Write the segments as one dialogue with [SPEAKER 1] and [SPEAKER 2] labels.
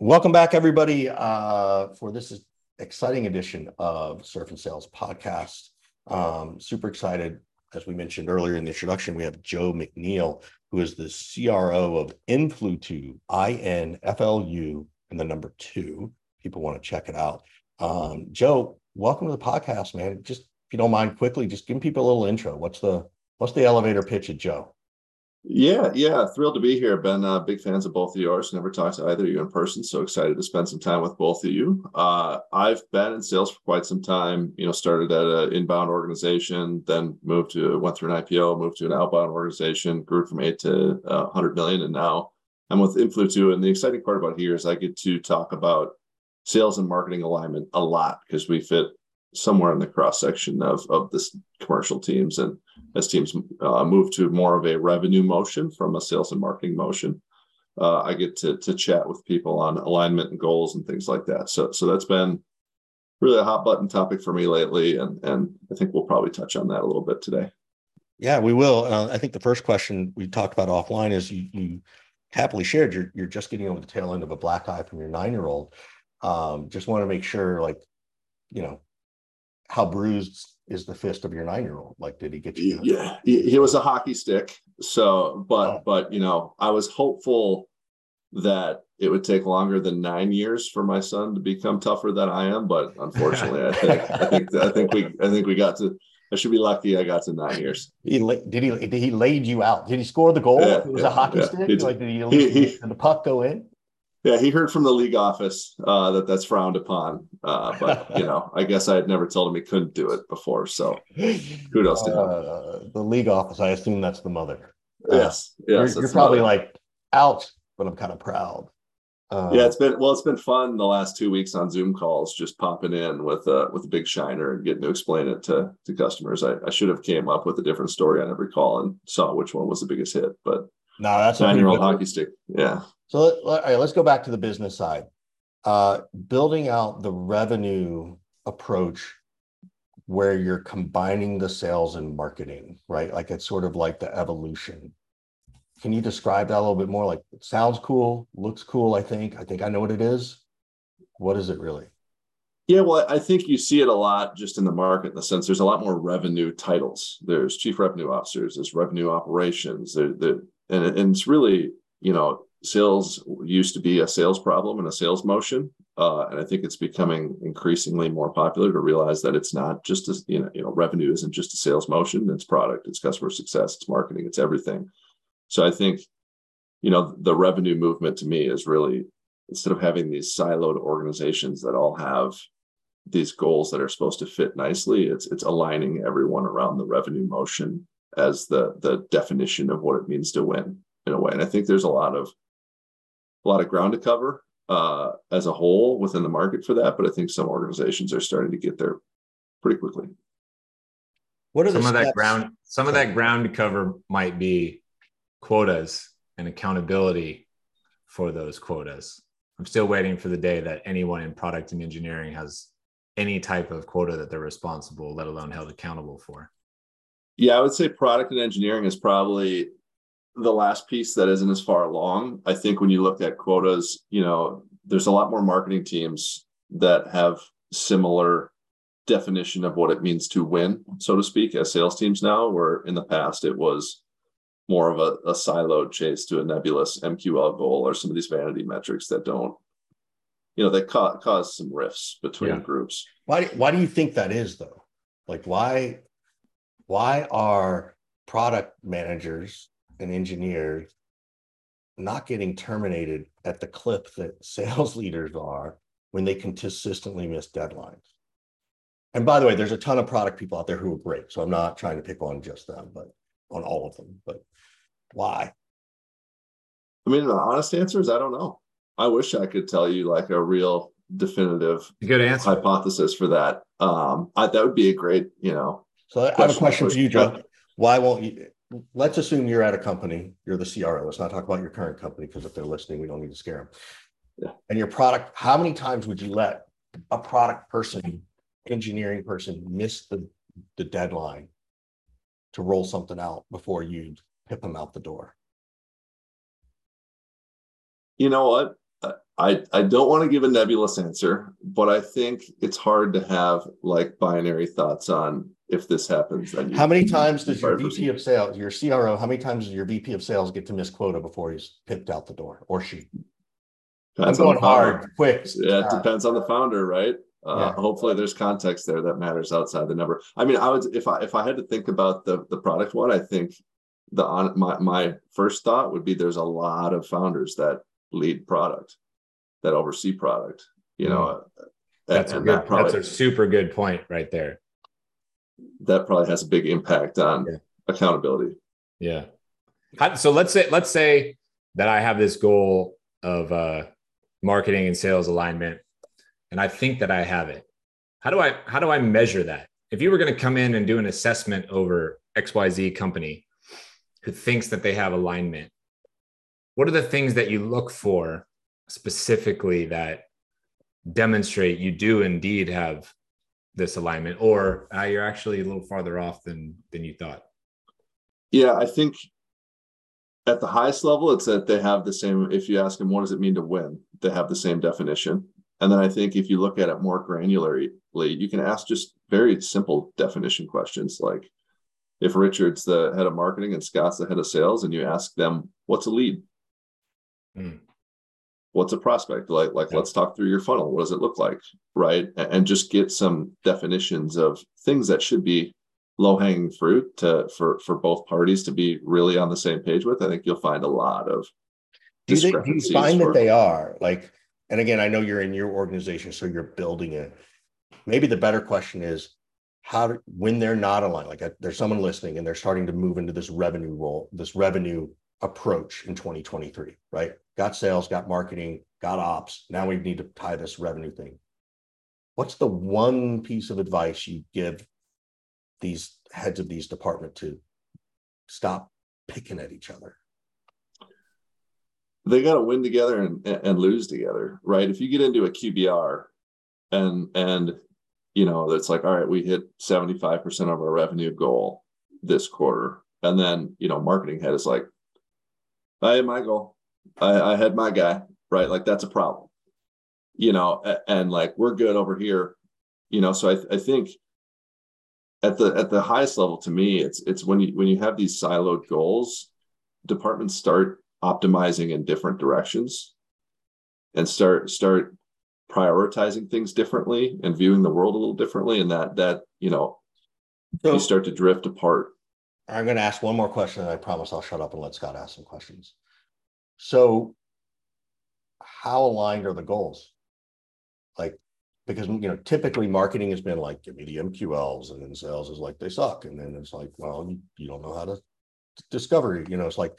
[SPEAKER 1] Welcome back, everybody, uh, for this exciting edition of Surf and Sales podcast. Um, super excited. As we mentioned earlier in the introduction, we have Joe McNeil, who is the CRO of Influ2, I-N-F-L-U, and the number two. People want to check it out. Um, Joe, welcome to the podcast, man. Just if you don't mind, quickly, just give people a little intro. What's the what's the elevator pitch at Joe?
[SPEAKER 2] Yeah, yeah, thrilled to be here. Been uh, big fans of both of yours. Never talked to either of you in person, so excited to spend some time with both of you. Uh, I've been in sales for quite some time. You know, started at an inbound organization, then moved to went through an IPO, moved to an outbound organization, grew from eight to uh, 100 million, and now I'm with Influ2. And the exciting part about here is I get to talk about sales and marketing alignment a lot because we fit somewhere in the cross section of of this commercial teams and as teams uh, move to more of a revenue motion from a sales and marketing motion uh, i get to to chat with people on alignment and goals and things like that. So so that's been really a hot button topic for me lately and and i think we'll probably touch on that a little bit today.
[SPEAKER 1] Yeah we will. Uh, i think the first question we talked about offline is you you happily shared you're, you're just getting over the tail end of a black eye from your nine year old um, just want to make sure like you know how bruised is the fist of your nine year old? Like, did he get you?
[SPEAKER 2] Yeah, he, he was a hockey stick. So, but, oh. but, you know, I was hopeful that it would take longer than nine years for my son to become tougher than I am. But unfortunately, I think, I think, I think we, I think we got to, I should be lucky. I got to nine years.
[SPEAKER 1] He did he did he laid you out? Did he score the goal? Yeah, it was yeah, a hockey yeah. stick. He, like did he, he, he, did the puck go in?
[SPEAKER 2] Yeah, he heard from the league office uh, that that's frowned upon. Uh, but you know, I guess I had never told him he couldn't do it before. So kudos to him.
[SPEAKER 1] Uh, the league office. I assume that's the mother.
[SPEAKER 2] Yes, yes.
[SPEAKER 1] You're, you're probably mother. like, ouch, but I'm kind of proud.
[SPEAKER 2] Uh, yeah, it's been well. It's been fun the last two weeks on Zoom calls, just popping in with a with a big shiner and getting to explain it to to customers. I, I should have came up with a different story on every call and saw which one was the biggest hit, but
[SPEAKER 1] no, that's
[SPEAKER 2] nine year old hockey stick. Yeah.
[SPEAKER 1] So let, all right, let's go back to the business side. Uh, building out the revenue approach where you're combining the sales and marketing, right? Like it's sort of like the evolution. Can you describe that a little bit more? Like it sounds cool, looks cool, I think. I think I know what it is. What is it really?
[SPEAKER 2] Yeah, well, I think you see it a lot just in the market in the sense there's a lot more revenue titles. There's chief revenue officers, there's revenue operations, there, there, and, and it's really, you know, sales used to be a sales problem and a sales motion. Uh, and I think it's becoming increasingly more popular to realize that it's not just a, you know, you know, revenue isn't just a sales motion, it's product, it's customer success, it's marketing, it's everything. So I think, you know, the revenue movement to me is really instead of having these siloed organizations that all have these goals that are supposed to fit nicely, it's it's aligning everyone around the revenue motion as the the definition of what it means to win in a way. And I think there's a lot of a lot of ground to cover uh, as a whole within the market for that, but I think some organizations are starting to get there pretty quickly.
[SPEAKER 3] What are some of that ground? Some of that ground to cover might be quotas and accountability for those quotas. I'm still waiting for the day that anyone in product and engineering has any type of quota that they're responsible, let alone held accountable for.
[SPEAKER 2] Yeah, I would say product and engineering is probably the last piece that isn't as far along. I think when you look at quotas, you know, there's a lot more marketing teams that have similar definition of what it means to win, so to speak, as sales teams now, where in the past it was more of a, a siloed chase to a nebulous MQL goal or some of these vanity metrics that don't, you know, that ca- cause some rifts between yeah. groups.
[SPEAKER 1] Why, why do you think that is though? Like why, why are product managers and engineers not getting terminated at the clip that sales leaders are when they consistently miss deadlines. And by the way, there's a ton of product people out there who are great. So I'm not trying to pick on just them, but on all of them. But why?
[SPEAKER 2] I mean, the honest answer is I don't know. I wish I could tell you like a real definitive
[SPEAKER 3] good answer
[SPEAKER 2] hypothesis for that. Um, I, that would be a great, you know.
[SPEAKER 1] So I have a question for you, Joe. Why won't you? let's assume you're at a company, you're the CRO. Let's not talk about your current company because if they're listening, we don't need to scare them. Yeah. And your product, how many times would you let a product person, engineering person miss the, the deadline to roll something out before you'd pip them out the door?
[SPEAKER 2] You know what? Uh, I, I don't want to give a nebulous answer, but I think it's hard to have like binary thoughts on if this happens. Then
[SPEAKER 1] how many times does your VP of sales, your CRO, how many times does your VP of sales get to miss quota before he's picked out the door or she?
[SPEAKER 2] Depends I'm going hard, quick. Yeah, it depends on the founder, right? Uh, yeah. Hopefully, there's context there that matters outside the number. I mean, I would if I if I had to think about the the product one, I think the on my my first thought would be there's a lot of founders that lead product, that oversee product. You know,
[SPEAKER 3] mm. that's and, a good, that probably, that's a super good point right there.
[SPEAKER 2] That probably has a big impact on yeah. accountability.
[SPEAKER 3] Yeah. So let's say let's say that I have this goal of uh, marketing and sales alignment and I think that I have it. How do I how do I measure that? If you were going to come in and do an assessment over XYZ company who thinks that they have alignment, what are the things that you look for specifically that demonstrate you do indeed have this alignment or uh, you're actually a little farther off than than you thought?
[SPEAKER 2] Yeah, I think at the highest level, it's that they have the same. If you ask them, what does it mean to win? They have the same definition. And then I think if you look at it more granularly, you can ask just very simple definition questions like if Richard's the head of marketing and Scott's the head of sales, and you ask them, what's a lead? Mm. What's a prospect? Like, like yeah. let's talk through your funnel. What does it look like? Right. And just get some definitions of things that should be low hanging fruit to for for both parties to be really on the same page with. I think you'll find a lot of
[SPEAKER 1] do, they, do you find for, that they are like and again, I know you're in your organization, so you're building it. Maybe the better question is how do, when they're not aligned, like uh, there's someone listening and they're starting to move into this revenue role, this revenue approach in 2023, right? Got sales, got marketing, got ops. Now we need to tie this revenue thing. What's the one piece of advice you give these heads of these department to stop picking at each other?
[SPEAKER 2] they got to win together and, and lose together, right? If you get into a QBR and and you know it's like, all right, we hit 75% of our revenue goal this quarter. And then, you know, marketing head is like, I had my goal. I, I had my guy, right? Like that's a problem. You know, and, like we're good over here. You know, so I, I think at the at the highest level to me, it's it's when you when you have these siloed goals, departments start optimizing in different directions and start start prioritizing things differently and viewing the world a little differently and that that you know so, you start to drift apart
[SPEAKER 1] i'm going to ask one more question and i promise i'll shut up and let scott ask some questions. So how aligned are the goals? Like because you know typically marketing has been like give me the mqls and then sales is like they suck. And then it's like well you, don't know how to discover you know it's like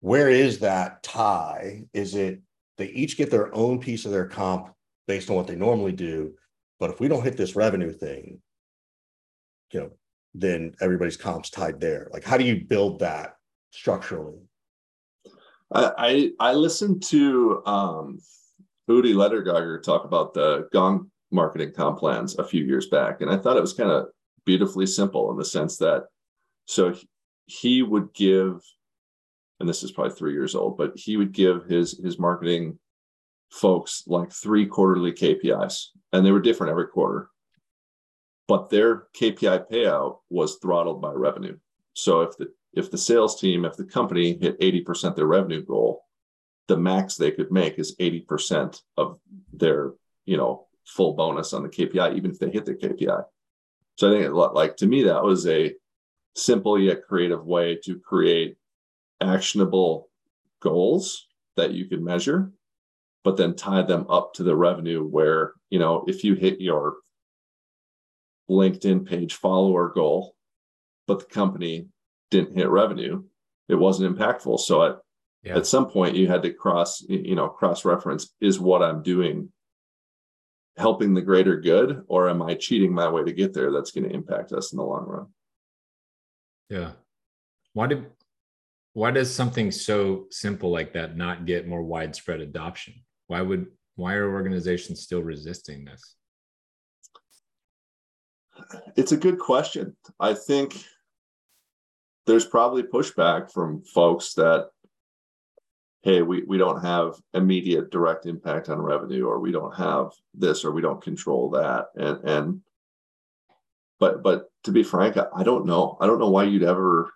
[SPEAKER 1] where is that tie? Is it they each get their own piece of their comp based on what they normally do, but if we don't hit this revenue thing, you know, then everybody's comps tied there. Like, how do you build that structurally?
[SPEAKER 2] I I, I listened to um, Udi Ledergor talk about the Gong marketing comp plans a few years back, and I thought it was kind of beautifully simple in the sense that so he would give and this is probably three years old, but he would give his his marketing folks like three quarterly KPIs, and they were different every quarter. But their KPI payout was throttled by revenue. So if the if the sales team, if the company hit 80% their revenue goal, the max they could make is 80% of their, you know, full bonus on the KPI, even if they hit the KPI. So I think like to me, that was a simple yet creative way to create actionable goals that you can measure, but then tie them up to the revenue where, you know, if you hit your LinkedIn page follower goal, but the company didn't hit revenue, it wasn't impactful. So at, yeah. at some point you had to cross, you know, cross reference is what I'm doing helping the greater good or am I cheating my way to get there that's going to impact us in the long run?
[SPEAKER 3] Yeah. Why did why does something so simple like that not get more widespread adoption? Why would why are organizations still resisting this?
[SPEAKER 2] It's a good question. I think there's probably pushback from folks that hey, we, we don't have immediate direct impact on revenue, or we don't have this, or we don't control that. And and but but to be frank, I don't know. I don't know why you'd ever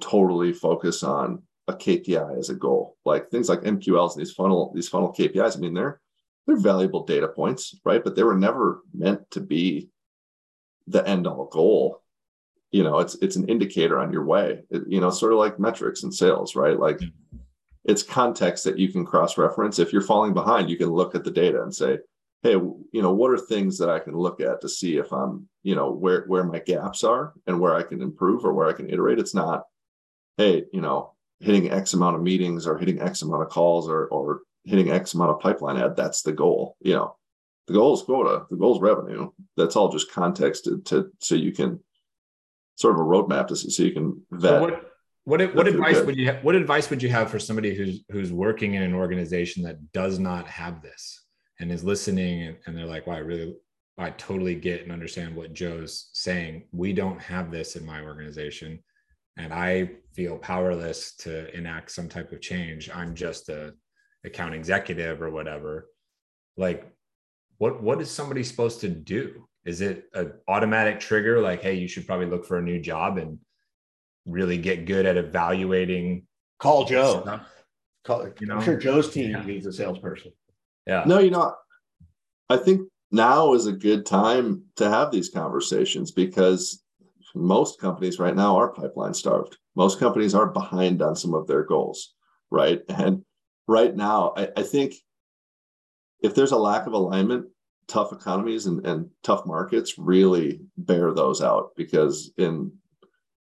[SPEAKER 2] totally focus on a KPI as a goal. Like things like MQLs and these funnel, these funnel KPIs, I mean, they're they're valuable data points, right? But they were never meant to be the end all goal. You know, it's it's an indicator on your way. It, you know, sort of like metrics and sales, right? Like it's context that you can cross reference. If you're falling behind, you can look at the data and say, hey, you know, what are things that I can look at to see if I'm, you know, where where my gaps are and where I can improve or where I can iterate. It's not, hey, you know, hitting X amount of meetings or hitting X amount of calls or or hitting X amount of pipeline ad. That's the goal. You know, the goal is quota, the goal is revenue. That's all just context to, to so you can sort of a roadmap to so you can vet. So
[SPEAKER 3] what, what, what advice would you have, what advice would you have for somebody who's who's working in an organization that does not have this and is listening and, and they're like, wow, I really I totally get and understand what Joe's saying. We don't have this in my organization and I feel powerless to enact some type of change. I'm just a account executive or whatever. Like what what is somebody supposed to do? Is it an automatic trigger like, hey, you should probably look for a new job and really get good at evaluating?
[SPEAKER 1] Call Joe. Call, you know? I'm sure Joe's team yeah. needs a salesperson.
[SPEAKER 3] Yeah.
[SPEAKER 2] No, you know, I think now is a good time to have these conversations because most companies right now are pipeline starved. Most companies are behind on some of their goals, right? And right now, I, I think if there's a lack of alignment, tough economies and, and tough markets really bear those out because in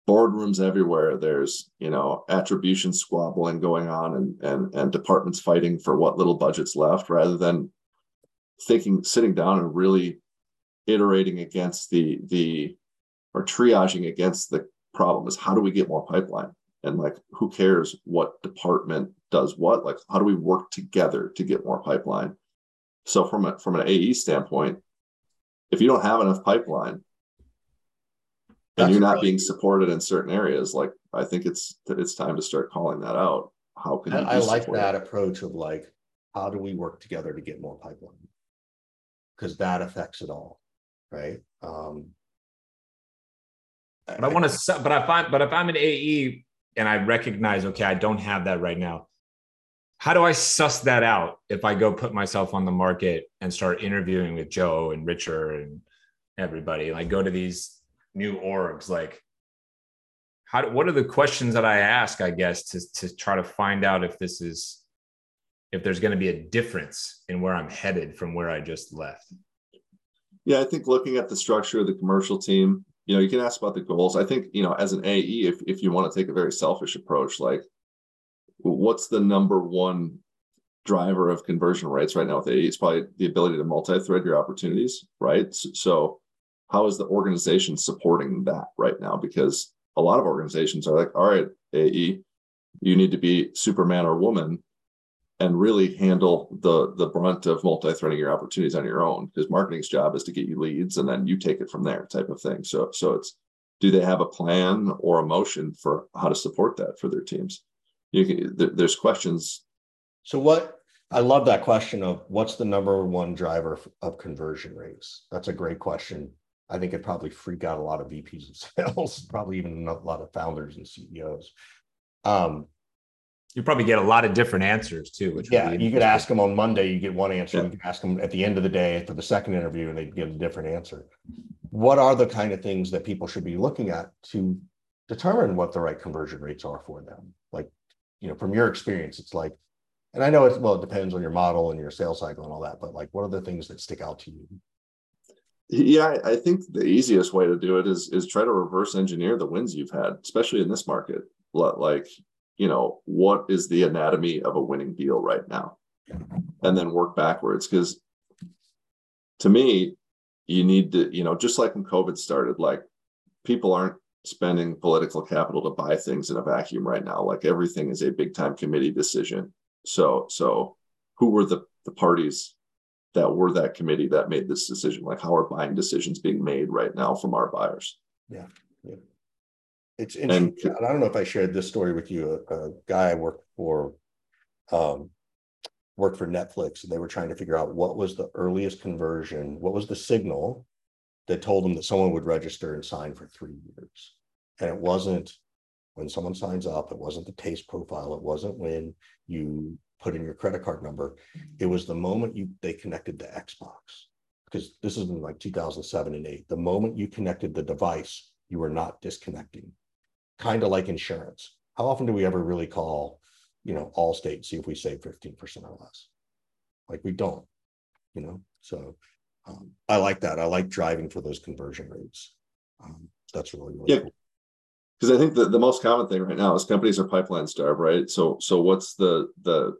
[SPEAKER 2] boardrooms everywhere there's you know attribution squabbling going on and and and departments fighting for what little budgets left rather than thinking sitting down and really iterating against the the or triaging against the problem is how do we get more pipeline? And like who cares what department does what? Like how do we work together to get more pipeline so from a from an AE standpoint, if you don't have enough pipeline and you're not really, being supported in certain areas, like I think it's it's time to start calling that out. How can
[SPEAKER 1] I, I like that approach of like, how do we work together to get more pipeline? Because that affects it all, right? Um,
[SPEAKER 3] but I, I want to, but I find, but if I'm an AE and I recognize, okay, I don't have that right now how do I suss that out if I go put myself on the market and start interviewing with Joe and Richard and everybody? Like go to these new orgs, like how what are the questions that I ask, I guess, to to try to find out if this is if there's going to be a difference in where I'm headed from where I just left?
[SPEAKER 2] Yeah, I think looking at the structure of the commercial team, you know, you can ask about the goals. I think, you know, as an AE, if, if you want to take a very selfish approach, like what's the number one driver of conversion rates right now with AE? It's probably the ability to multi-thread your opportunities, right? So how is the organization supporting that right now? Because a lot of organizations are like, all right, AE, you need to be Superman or woman and really handle the the brunt of multi-threading your opportunities on your own because marketing's job is to get you leads and then you take it from there type of thing so so it's do they have a plan or a motion for how to support that for their teams you can there's questions.
[SPEAKER 1] So what i love that question of what's the number one driver of conversion rates? That's a great question. I think it probably freak out a lot of vps of sales probably even a lot of founders and ceos um,
[SPEAKER 3] you probably get a lot of different answers too which
[SPEAKER 1] yeah you could ask them on monday you get one answer yeah. you can ask them at the end of the day for the second interview and they get a different answer. What are the kind of things that people should be looking at to determine what the right conversion rates are for them? Like you know, from your experience, it's like, and I know it's well, it depends on your model and your sales cycle and all that, but like, what are the things that stick out to you?
[SPEAKER 2] Yeah, I think the easiest way to do it is is try to reverse engineer the wins you've had, especially in this market. Like, you know, what is the anatomy of a winning deal right now, and then work backwards. Because to me, you need to, you know, just like when COVID started, like people aren't spending political capital to buy things in a vacuum right now. Like everything is a big time committee decision. So, so who were the, the parties that were that committee that made this decision? Like how are buying decisions being made right now from our buyers?
[SPEAKER 1] Yeah. yeah. It's interesting. And, I don't know if I shared this story with you. A, a guy I worked for um, worked for Netflix and they were trying to figure out what was the earliest conversion, what was the signal that told them that someone would register and sign for three years. And it wasn't when someone signs up, it wasn't the taste profile, it wasn't when you put in your credit card number. It was the moment you they connected the Xbox. Because this is in like 2007 and 8. The moment you connected the device, you were not disconnecting. Kind of like insurance. How often do we ever really call, you know, Allstate see if we save 15% or less? Like we don't, you know. So um, I like that. I like driving for those conversion rates. Um, that's really, really
[SPEAKER 2] yeah. Cool because I think the, the most common thing right now is companies are pipeline starved, right? So so what's the the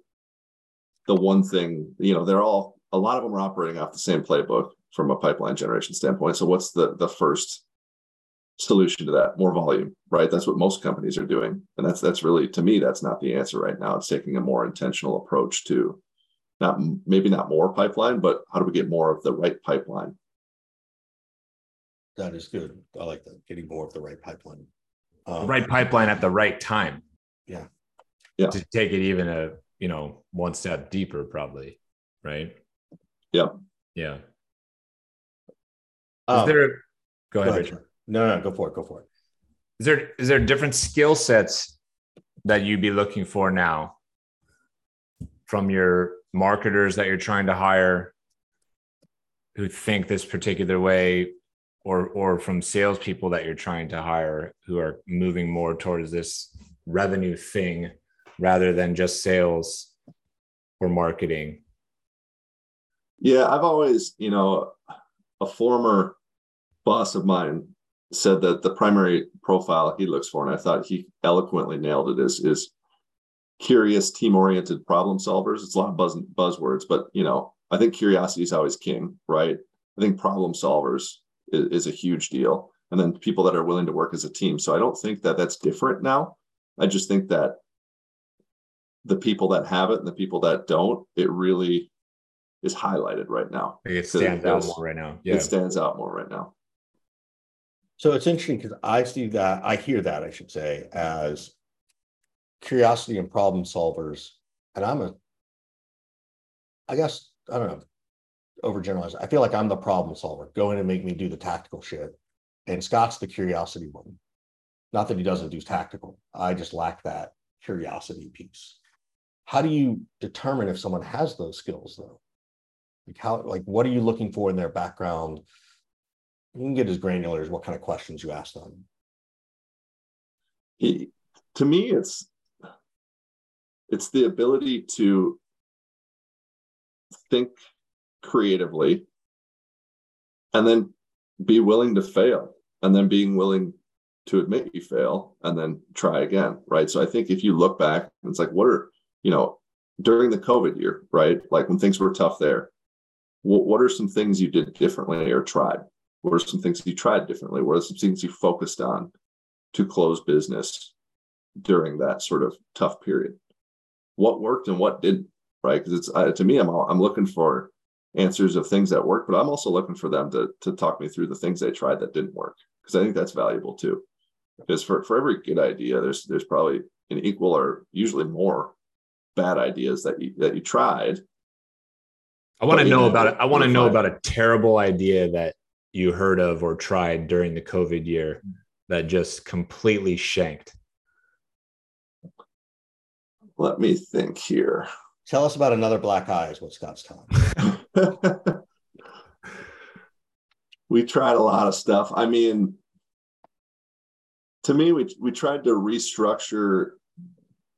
[SPEAKER 2] the one thing, you know, they're all a lot of them are operating off the same playbook from a pipeline generation standpoint. So what's the the first solution to that? More volume, right? That's what most companies are doing. And that's that's really to me, that's not the answer right now. It's taking a more intentional approach to not maybe not more pipeline, but how do we get more of the right pipeline?
[SPEAKER 1] That is good. I like that. Getting more of the right pipeline.
[SPEAKER 3] Um, right pipeline at the right time.
[SPEAKER 1] Yeah.
[SPEAKER 2] Yeah.
[SPEAKER 3] To take it even a, you know, one step deeper, probably. Right.
[SPEAKER 2] Yeah.
[SPEAKER 3] Yeah.
[SPEAKER 1] Um,
[SPEAKER 3] is there,
[SPEAKER 1] go ahead, go ahead Richard. No, no, go for it. Go for it.
[SPEAKER 3] Is there, is there different skill sets that you'd be looking for now from your marketers that you're trying to hire who think this particular way or or from salespeople that you're trying to hire who are moving more towards this revenue thing rather than just sales or marketing?
[SPEAKER 2] Yeah, I've always, you know, a former boss of mine said that the primary profile he looks for, and I thought he eloquently nailed it, is is curious, team-oriented problem solvers. It's a lot of buzz buzzwords, but you know, I think curiosity is always king, right? I think problem solvers is, is a huge deal. And then people that are willing to work as a team. So I don't think that that's different now. I just think that the people that have it and the people that don't, it really is highlighted right now.
[SPEAKER 3] It stands out more right now.
[SPEAKER 2] Yeah. It stands out more right now.
[SPEAKER 1] So it's interesting because I see that, I hear that, I should say, as curiosity and problem solvers. And I'm a, I guess, I don't know, overgeneralize. I feel like I'm the problem solver. Go in and make me do the tactical shit. And Scott's the curiosity one. Not that he doesn't do tactical. I just lack that curiosity piece. How do you determine if someone has those skills though? Like how like what are you looking for in their background? You can get as granular as what kind of questions you ask them.
[SPEAKER 2] to me, it's it's the ability to think creatively and then be willing to fail and then being willing to admit you fail and then try again right? So i think if you look back it's like what are you know during the covid year right? Like when things were tough there what, what are some things you did differently or tried? What are some things you tried differently? What are some things you focused on to close business during that sort of tough period? What worked and what didn't right? Because it's uh, to me i'm i'm looking for answers of things that work, but I'm also looking for them to to talk me through the things they tried that didn't work because I think that's valuable too. Because for for every good idea, there's there's probably an equal or usually more bad ideas that you that you tried.
[SPEAKER 3] I want to know about it. I want to know about a terrible idea that you heard of or tried during the COVID year that just completely shanked.
[SPEAKER 2] Let me think here.
[SPEAKER 1] Tell us about another black eye, is what Scott's telling.
[SPEAKER 2] we tried a lot of stuff. I mean, to me, we we tried to restructure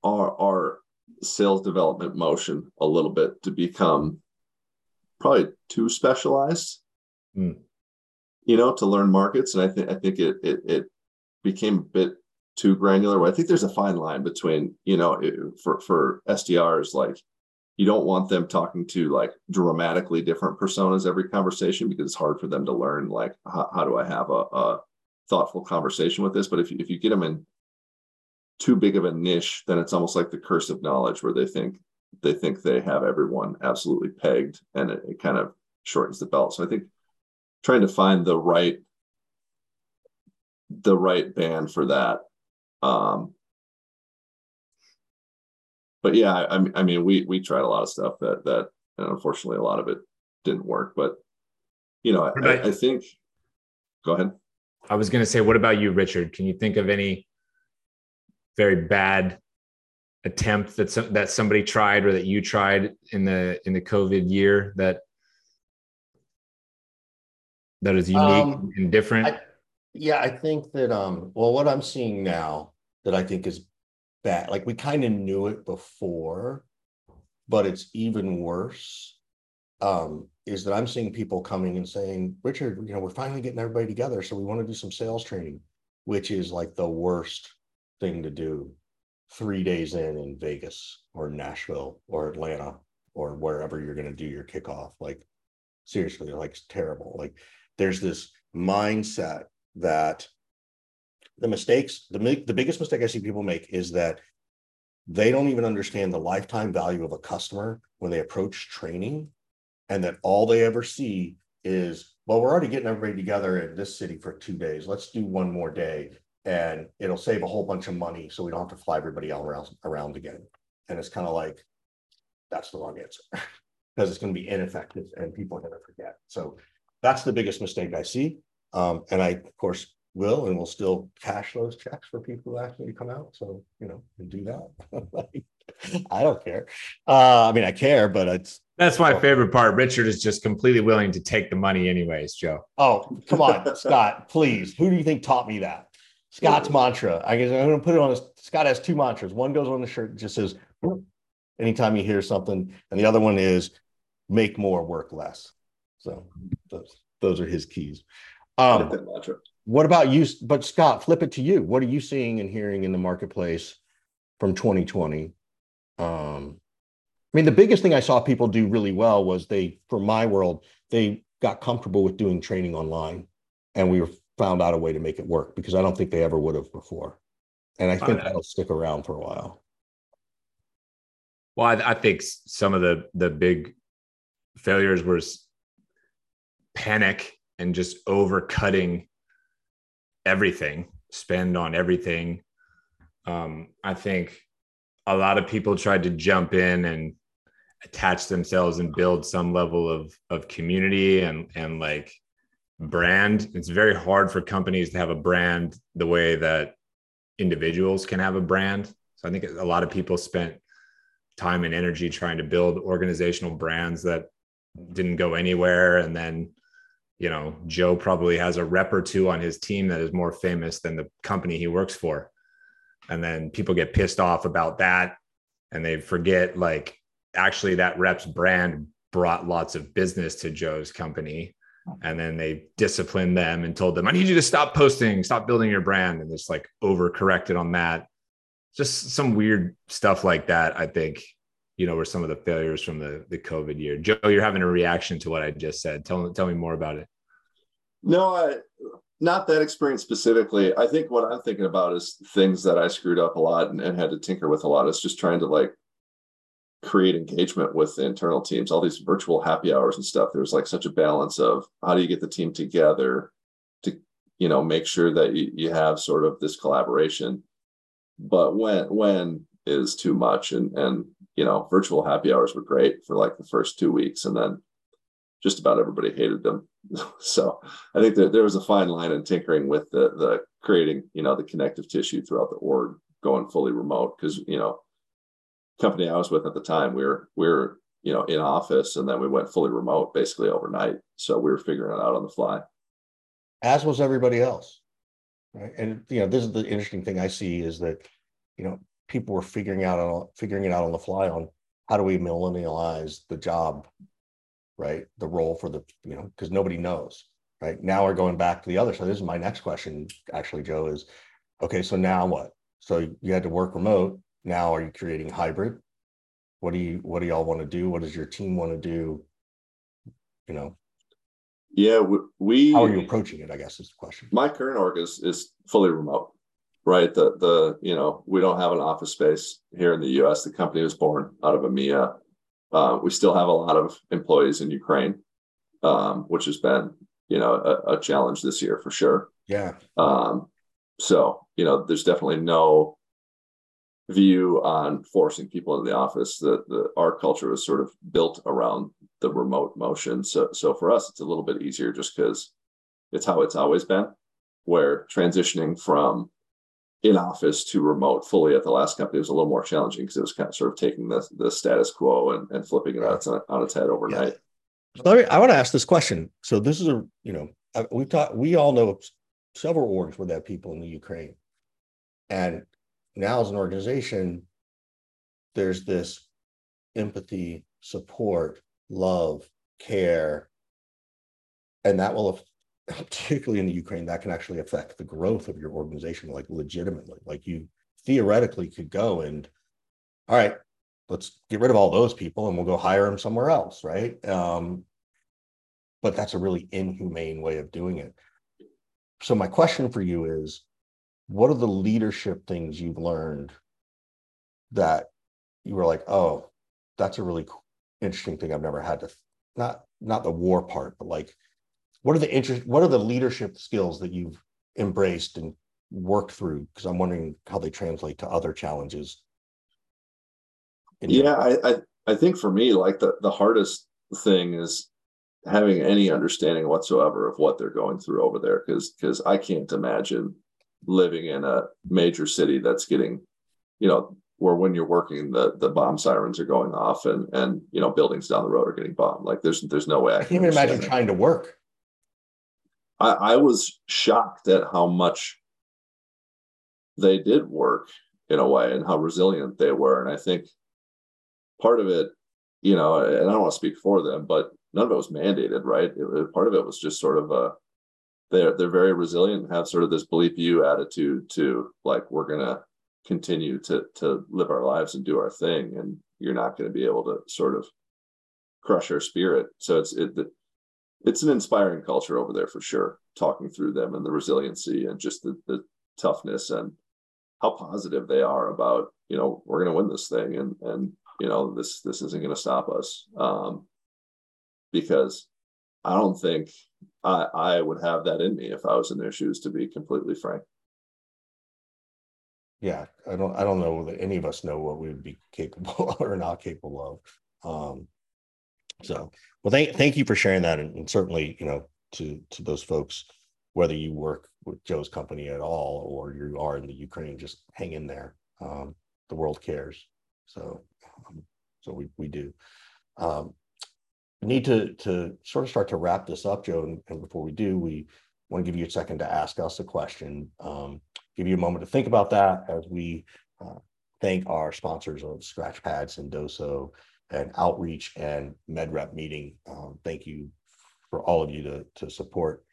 [SPEAKER 2] our our sales development motion a little bit to become probably too specialized. Mm. You know, to learn markets, and I think I think it it it became a bit too granular. I think there's a fine line between you know for for SDRs like you don't want them talking to like dramatically different personas every conversation because it's hard for them to learn like how, how do i have a, a, thoughtful conversation with this? But if you, if you get them in too big of a niche then it's almost like the curse of knowledge where they think they think they have everyone absolutely pegged and it, it kind of shortens the belt. So i think trying to find the right the right band for that um but yeah, I, I mean, we we tried a lot of stuff that that, and unfortunately, a lot of it didn't work. But you know, I, I think. Go ahead.
[SPEAKER 3] I was going to say, what about you, Richard? Can you think of any very bad attempt that some, that somebody tried or that you tried in the in the COVID year that that is unique um, and different?
[SPEAKER 1] I, yeah, I think that um well what I'm seeing now that I think is bad, like we kind of knew it before, but it's even worse. Um, is that I'm seeing people coming and saying, Richard, you know, we're finally getting everybody together. So we want to do some sales training, which is like the worst thing to do three days in in Vegas or Nashville or Atlanta or wherever you're going to do your kickoff. Like, seriously, like it's terrible. Like, there's this mindset that the mistakes, the, the biggest mistake I see people make is that they don't even understand the lifetime value of a customer when they approach training and that all they ever see is well we're already getting everybody together in this city for two days. Let's do one more day and it'll save a whole bunch of money so we don't have to fly everybody all around around again. And it's kind of like that's the wrong answer because it's going to be ineffective and people are going to forget. So that's the biggest mistake i see. Um, and i of course will and will still cash those checks for people who ask me to come out so you know and do that I don't care. Uh, I mean, I care, but it's
[SPEAKER 3] that's my so. favorite part. Richard is just completely willing to take the money, anyways. Joe.
[SPEAKER 1] Oh, come on, Scott, please. Who do you think taught me that? Scott's mantra. I guess I'm going to put it on. Scott has two mantras. One goes on the shirt, just says, anytime you hear something, and the other one is make more, work less. So those those are his keys. Um, what about you? But Scott, flip it to you. What are you seeing and hearing in the marketplace from 2020 um, I mean, the biggest thing I saw people do really well was they, for my world, they got comfortable with doing training online, and we found out a way to make it work because I don't think they ever would have before, and I think that'll stick around for a while.
[SPEAKER 3] Well, I, I think some of the the big failures was panic and just overcutting everything, spend on everything. Um, I think a lot of people tried to jump in and attach themselves and build some level of of community and and like brand. It's very hard for companies to have a brand the way that individuals can have a brand. So i think a lot of people spent time and energy trying to build organizational brands that didn't go anywhere. And then you know joe probably has a rep or two on his team that is more famous than the company he works for. And then people get pissed off about that and they forget like actually that rep's brand brought lots of business to joe's company. And then they disciplined them and told them i need you to stop posting stop building your brand. And just like overcorrected on that. Just some weird stuff like that i think you know were some of the failures from the the covid year joe you're having a reaction to what i just said tell, tell me more about it
[SPEAKER 2] no I, not that experience specifically. I think what I'm thinking about is things that I screwed up a lot and, and had to tinker with a lot. Is just trying to like create engagement with the internal teams, all these virtual happy hours and stuff. There's like such a balance of how do you get the team together to, you know, make sure that you, you have sort of this collaboration. But when when is too much and and you know, virtual happy hours were great for like the first two weeks and then just about everybody hated them. so I think that there was a fine line in tinkering with the the creating, you know, the connective tissue throughout the org going fully remote because you know, company I was with at the time, we were we were you know in office and then we went fully remote basically overnight. So we were figuring it out on the fly.
[SPEAKER 1] As was everybody else, right? And you know, this is the interesting thing I see is that you know people were figuring out on figuring it out on the fly on how do we millennialize the job right? The role for the, you know, because nobody knows, right? Now we're going back to the other. So this is my next question, actually, Joe, is okay, so now what? So you had to work remote. Now are you creating hybrid? What do you what do y'all want to do? What does your team want to do? You know,
[SPEAKER 2] yeah, we.
[SPEAKER 1] How are you approaching it? I guess is the question.
[SPEAKER 2] My current org is is fully remote, right? The the you know we don't have an office space here in the U.S. The company was born out of EMEA. Uh, we still have a lot of employees in Ukraine, um, which has been, you know, a, a, challenge this year for sure.
[SPEAKER 1] Yeah.
[SPEAKER 2] Um, so, you know, there's definitely no view on forcing people into the office. That the our culture is sort of built around the remote motion. So so for us, it's a little bit easier just because it's how it's always been. Where transitioning from in office to remote fully at the last company was a little more challenging because it was kind of sort of taking the, the status quo and, and flipping it on, on its head overnight.
[SPEAKER 1] Yeah. I want to ask this question. So this is a, you know, we've talked, we all know several orgs where have people in the Ukraine. And now as an organization, there's this empathy, support, love, care, and that will particularly in the Ukraine, that can actually affect the growth of your organization, like legitimately. Like you theoretically could go and, all right, let's get rid of all those people and we'll go hire them somewhere else, right? Um, but that's a really inhumane way of doing it. So my question for you is, what are the leadership things you've learned that you were like, oh, that's a really interesting thing I've never had to not not the war part, but like what are the interest what are the leadership skills that you've embraced and worked through? Because i'm wondering how they translate to other challenges.
[SPEAKER 2] Yeah I, I i think for me like the the hardest thing is having any understanding whatsoever of what they're going through over there because because i can't imagine living in a major city that's getting you know where when you're working the the bomb sirens are going off and and you know buildings down the road are getting bombed. Like there's there's no way
[SPEAKER 1] i, I can't even imagine that. trying to work
[SPEAKER 2] I, I was shocked at how much they did work in a way and how resilient they were. And I think part of it, you know, and I don't want to speak for them, but none of it was mandated, right? It, part of it was just sort of a they're they're very resilient and have sort of this believe you attitude to like we're gonna continue to to live our lives and do our thing, and you're not going to be able to sort of crush our spirit. So it's it it's an inspiring culture over there for sure. Talking through them and the resiliency and just the, the toughness and how positive they are about you know we're going to win this thing and and you know this this isn't going to stop us um, because I don't think I I would have that in me if I was in their shoes to be completely frank.
[SPEAKER 1] Yeah, I don't I don't know that any of us know what we would be capable or not capable of. Um, so, well, thank thank you for sharing that, and, and, certainly, you know, to to those folks, whether you work with Joe's company at all or you are in the Ukraine, just hang in there. Um, the world cares. So, um, so we we do. Um, need to to sort of start to wrap this up, Joe. And, and before we do, we want to give you a second to ask us a question. Um, give you a moment to think about that as we uh, thank our sponsors of Scratchpad, Sendoso an outreach and MedRep meeting. Um, thank you for all of you to, to support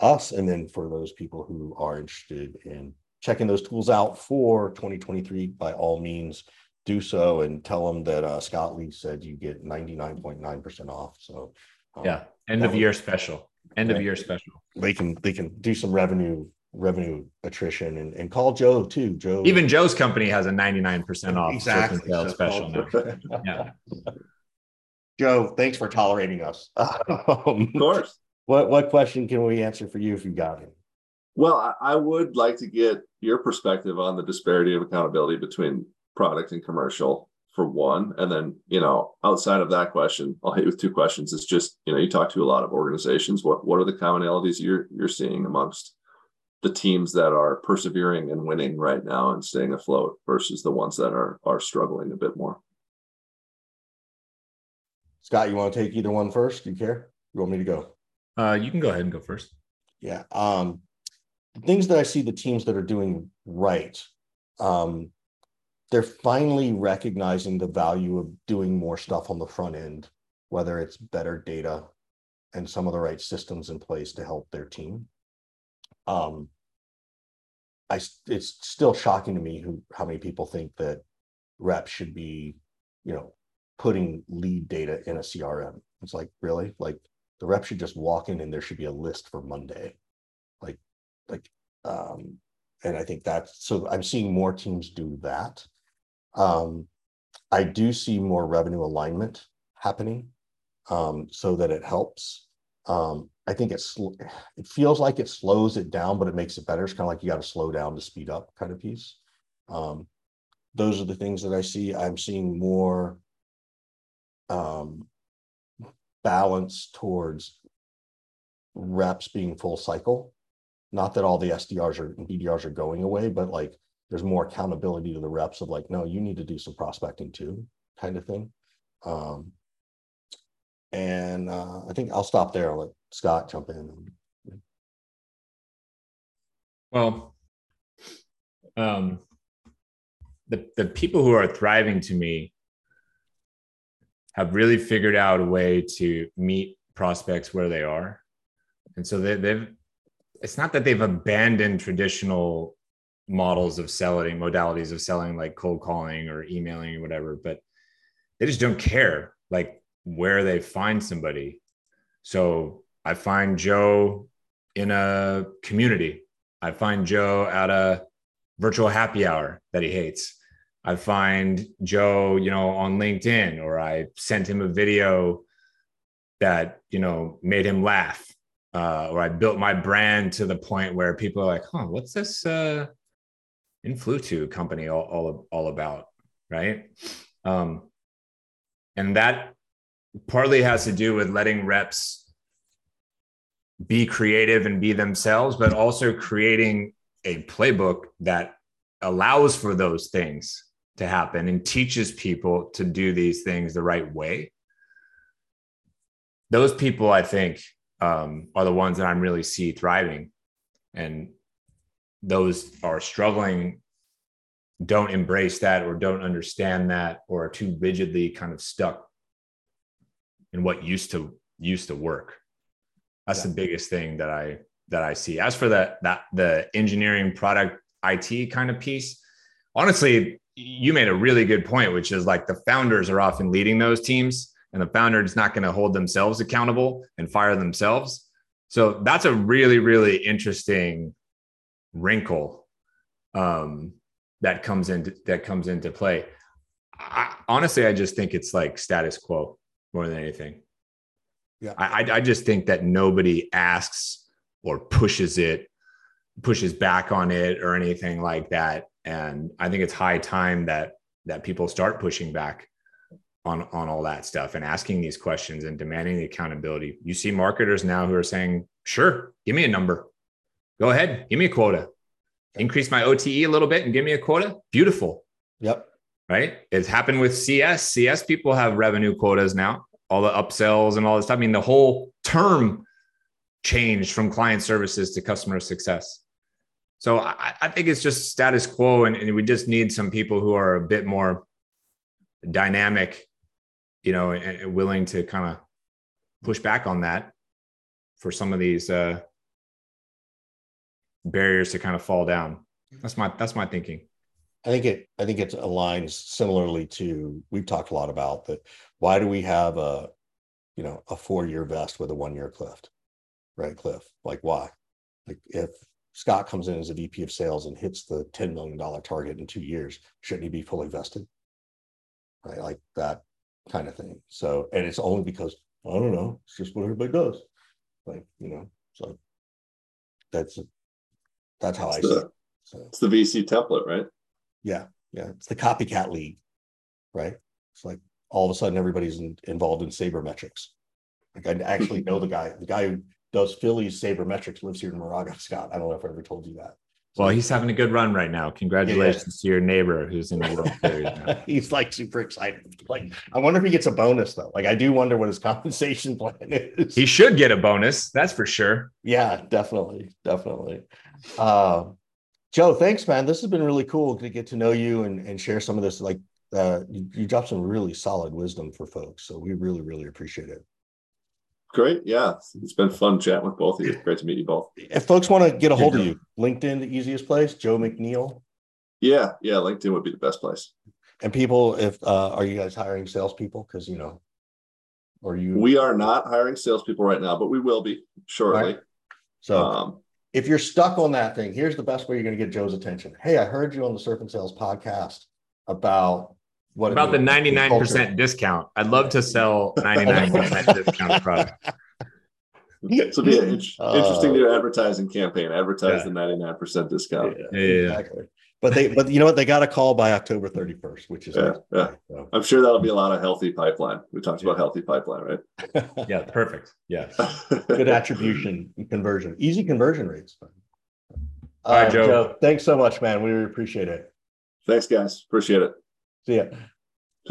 [SPEAKER 1] us. And then for those people who are interested in checking those tools out for 2023, by all means, do so and tell them that uh, Scott Leese said you get 99.9% off. So
[SPEAKER 3] um, yeah, end of year special. End of year special.
[SPEAKER 1] They can they can do some revenue revenue attrition and, and call Joe too. Joe
[SPEAKER 3] even Joe's company has a 99% off exactly. sales so special now. yeah.
[SPEAKER 1] Joe, thanks for tolerating us.
[SPEAKER 2] Um, of course.
[SPEAKER 1] What what question can we answer for you if you got it?
[SPEAKER 2] Well, I, I would like to get your perspective on the disparity of accountability between product and commercial for one. And then, you know, outside of that question, I'll hit with two questions. It's just, you know, you talk to a lot of organizations. What what are the commonalities you're you're seeing amongst the teams that are persevering and winning right now and staying afloat versus the ones that are are struggling a bit more.
[SPEAKER 1] Scott, you want to take either one first? Do you care? You want me to go?
[SPEAKER 3] Uh, you can go ahead and go first.
[SPEAKER 1] Yeah. Um, the things that I see the teams that are doing right, um, they're finally recognizing the value of doing more stuff on the front end, whether it's better data and some of the right systems in place to help their team. Um, I it's still shocking to me who how many people think that reps should be, you know, putting lead data in a CRM. It's like really like the rep should just walk in and there should be a list for Monday, like like um, and I think that's so I'm seeing more teams do that. Um, I do see more revenue alignment happening um, so that it helps. Um, I think it's it feels like it slows it down, but it makes it better. It's kind of like you got to slow down to speed up kind of piece. Um, those are the things that I see. I'm seeing more um, balance towards reps being full cycle. Not that all the SDRs or BDRs are going away, but like there's more accountability to the reps of like, no, you need to do some prospecting too, kind of thing. Um, and uh, I think I'll stop there. I'll let Scott jump in.
[SPEAKER 3] Well, um, the the people who are thriving to me have really figured out a way to meet prospects where they are, and so they, they've. It's not that they've abandoned traditional models of selling, modalities of selling, like cold calling or emailing or whatever, but they just don't care like where they find somebody. So I find Joe in a community. I find Joe at a virtual happy hour that he hates. I find Joe, you know, on LinkedIn, or I sent him a video that, you know, made him laugh. Uh, or I built my brand to the point where people are like, huh, what's this uh, Influ2 company all, all, all about? Right. Um, and that partly has to do with letting reps be creative and be themselves, but also creating a playbook that allows for those things to happen and teaches people to do these things the right way. Those people, I think, um, are the ones that I'm really see thriving. And those are struggling, don't embrace that or don't understand that or are too rigidly kind of stuck in what used to used to work. That's yeah. the biggest thing that I that I see. As for that that the engineering product IT kind of piece, honestly, you made a really good point, which is like the founders are often leading those teams, and the founder is not going to hold themselves accountable and fire themselves. So that's a really, really interesting wrinkle um, that comes into that comes into play. I, honestly, I just think it's like status quo more than anything.
[SPEAKER 1] Yeah,
[SPEAKER 3] I, I just think that nobody asks or pushes it, pushes back on it, or anything like that. And i think it's high time that that people start pushing back on on all that stuff and asking these questions and demanding the accountability. You see marketers now who are saying sure give me a number. Go ahead give me a quota. Increase my ote a little bit and give me a quota. Beautiful.
[SPEAKER 1] Yep.
[SPEAKER 3] Right? It's happened with cs cs people have revenue quotas now all the upsells and all this i mean the whole term changed from client services to customer success so I, I think it's just status quo, and, and, we just need some people who are a bit more dynamic, you know, and, and willing to kind of push back on that for some of these uh, barriers to kind of fall down. That's my that's my thinking.
[SPEAKER 1] I think it I think it aligns similarly to we've talked a lot about that. Why do we have a you know a four year vest with a one year cliff, right? Cliff, like why? Like if Scott comes in as a VP of sales and hits the $10 million target in two years, shouldn't he be fully vested? Right, like that kind of thing. So, and it's only because I don't know, it's just what everybody does. Like, you know, so that's that's how it's I the, see it.
[SPEAKER 2] So, it's the VC template, right?
[SPEAKER 1] Yeah, yeah. It's the copycat league, right? It's like all of a sudden everybody's in, involved in sabermetrics. Like I actually know the guy, the guy who does Phillies sabermetrics lives here in Moraga, Scott. I don't know if I ever told you that.
[SPEAKER 3] Well, he's having a good run right now. Congratulations yeah, yeah. to your neighbor who's in the World Series.
[SPEAKER 1] he's like super excited. Like, I wonder if he gets a bonus though. Like, I do wonder what his compensation plan is.
[SPEAKER 3] He should get a bonus, that's for sure.
[SPEAKER 1] Yeah, definitely, definitely. Uh, Joe, thanks, man. This has been really cool to get to know you and, and share some of this. Like, uh, you, you dropped some really solid wisdom for folks, so we really, really appreciate it.
[SPEAKER 2] Great. Yeah. It's been fun chatting with both of you. Great to meet you both.
[SPEAKER 1] If folks want to get a hold of you, LinkedIn, the easiest place, Joe McNeil.
[SPEAKER 2] Yeah. Yeah. LinkedIn would be the best place.
[SPEAKER 1] And people, if, uh, are you guys hiring salespeople? Cause you know, or you,
[SPEAKER 2] we are not hiring salespeople right now, but we will be shortly. Right.
[SPEAKER 1] So um, if you're stuck on that thing, here's the best way you're going to get Joe's attention. Hey, I heard you on the Surf and Sales podcast about
[SPEAKER 3] what about the 99% discount? I'd love to sell 99% discount product.
[SPEAKER 2] So be an uh, interesting new advertising campaign. Advertise yeah. the 99% discount.
[SPEAKER 1] Yeah, yeah, exactly. But they, but you know what? They got a call by October 31st, which is,
[SPEAKER 2] yeah, yeah. So. I'm sure that'll be a lot of healthy pipeline. We talked yeah. about healthy pipeline, right?
[SPEAKER 3] yeah, perfect. yes
[SPEAKER 1] Good attribution conversion, easy conversion rates.
[SPEAKER 3] All right, uh, Joe.
[SPEAKER 1] Joe. Thanks so much, man. We really appreciate it.
[SPEAKER 2] Thanks, guys. Appreciate it.
[SPEAKER 1] See ya.